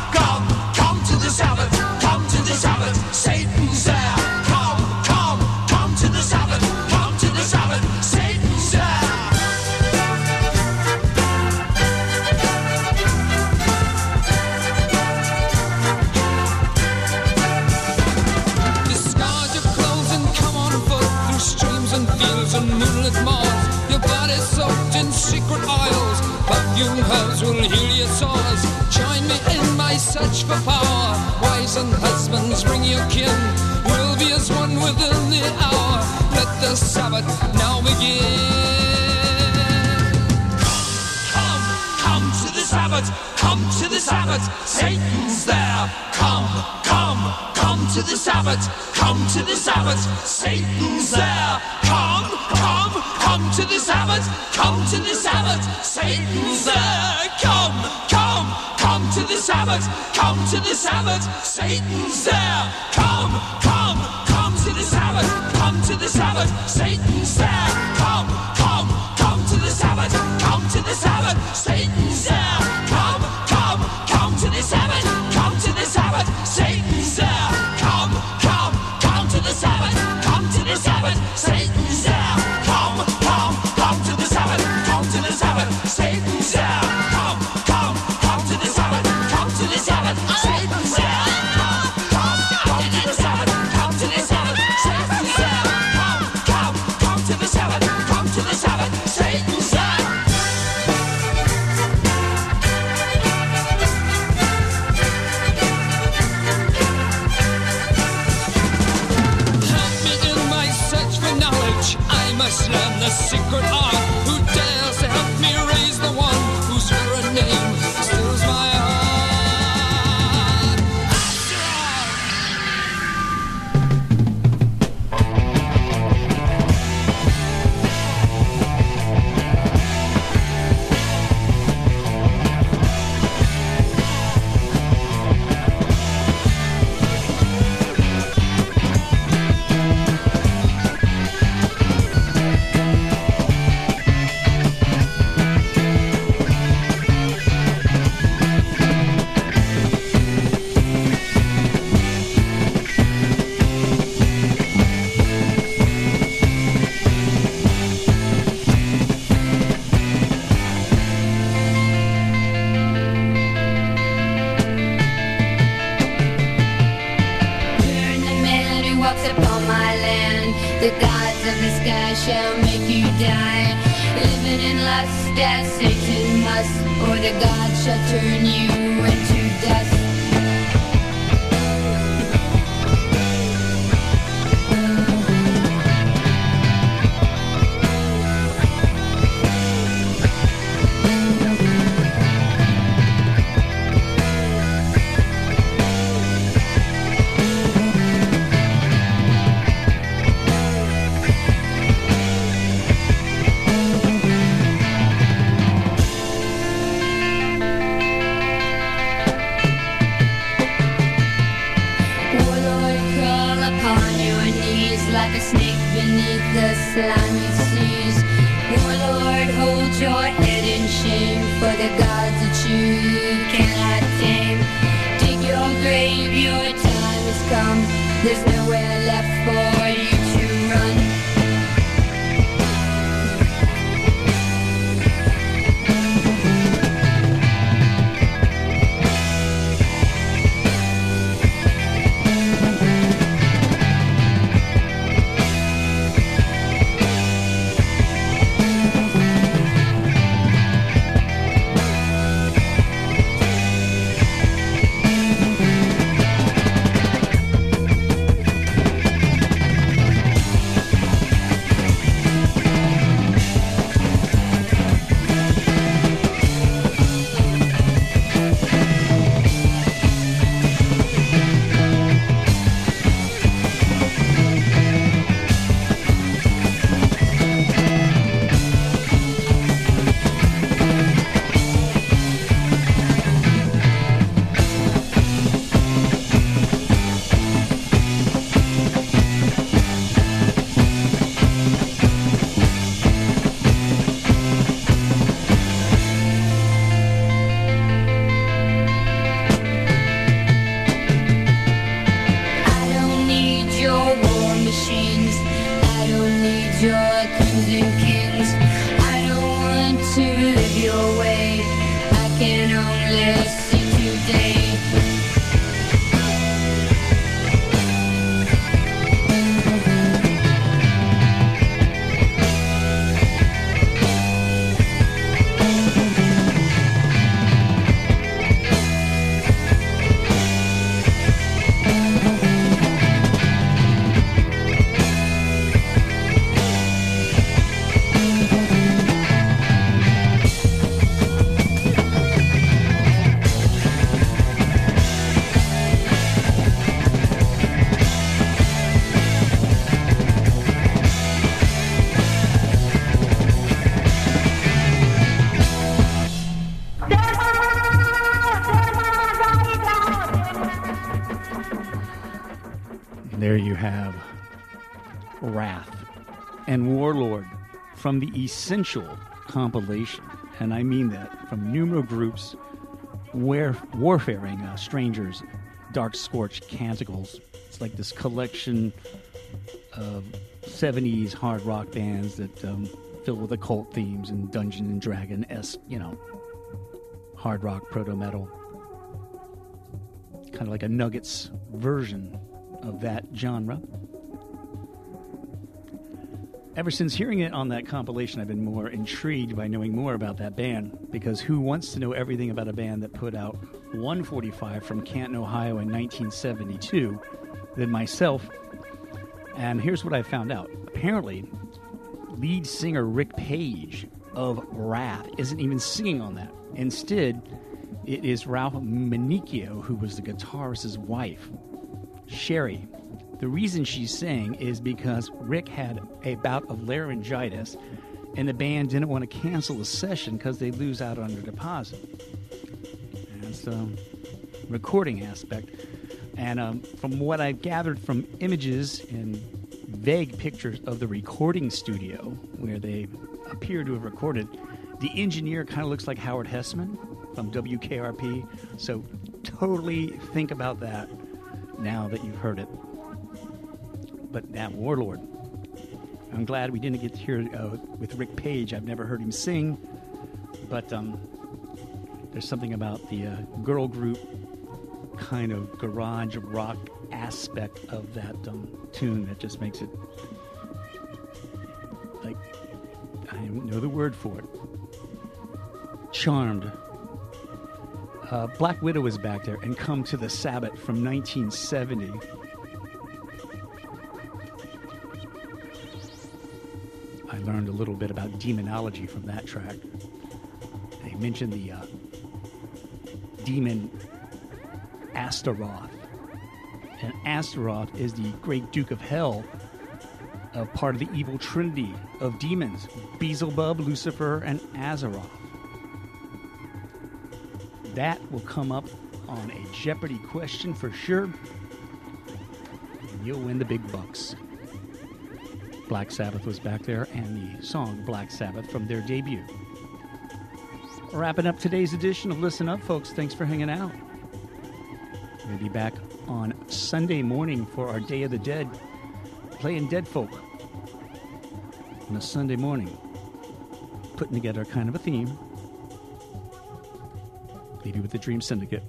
secret oils. Perfume herbs will heal your sores. Join me in my search for power. Wives and husbands, bring your kin. We'll be as one within the hour. Let the Sabbath now begin. Come, come to the Sabbath, come to the Sabbath, Satan's there. Come, come, come to the Sabbath, come to the Sabbath, Satan's there. Come, come, come to the Sabbath, come to the Sabbath, Satan's there. Come, come, come to the Sabbath, come to the Sabbath, Satan's there. Come, come, come to the Sabbath, come to the Sabbath, Satan's there. Come, come, come to the Sabbath, come to the Sabbath, Satan's there. Come, come, come to the Sabbath, secret art. Is like a snake beneath the slimy seas. Warlord, hold your head in shame for the gods that you cannot tame. Dig your grave, your time has come. There's nowhere left for you. From the Essential compilation. And I mean that from Numero Group's where warfaring uh, strangers, Dark Scorch Canticles. It's like this collection of 70s hard rock bands that um, filled with occult themes and Dungeon and Dragon esque, you know, hard rock proto metal. Kind of like a Nuggets version of that genre. Ever since hearing it on that compilation, I've been more intrigued by knowing more about that band because who wants to know everything about a band that put out 145 from Canton, Ohio in 1972 than myself? And here's what I found out. Apparently, lead singer Rick Page of Wrath isn't even singing on that. Instead, it is Ralph Manicchio who was the guitarist's wife. Sherry. The reason she's saying is because Rick had a bout of laryngitis and the band didn't want to cancel the session because they lose out on their deposit. And so, recording aspect. And um, from what I've gathered from images and vague pictures of the recording studio where they appear to have recorded, the engineer kind of looks like Howard Hesseman from WKRP. So, totally think about that now that you've heard it. But that Warlord. I'm glad we didn't get to hear uh, with Rick Page. I've never heard him sing, but um, there's something about the uh, girl group kind of garage rock aspect of that um, tune that just makes it like I don't know the word for it. Charmed. Uh, Black Widow is back there and come to the Sabbath from 1970. Learned a little bit about demonology from that track. They mentioned the uh, demon Astaroth. And Astaroth is the great Duke of Hell, a part of the evil trinity of demons Beelzebub, Lucifer, and Astaroth. That will come up on a Jeopardy question for sure. And you'll win the big bucks. Black Sabbath was back there, and the song Black Sabbath from their debut. Wrapping up today's edition of Listen Up, folks. Thanks for hanging out. We'll be back on Sunday morning for our Day of the Dead, playing Dead Folk on a Sunday morning, putting together kind of a theme. You with the Dream Syndicate.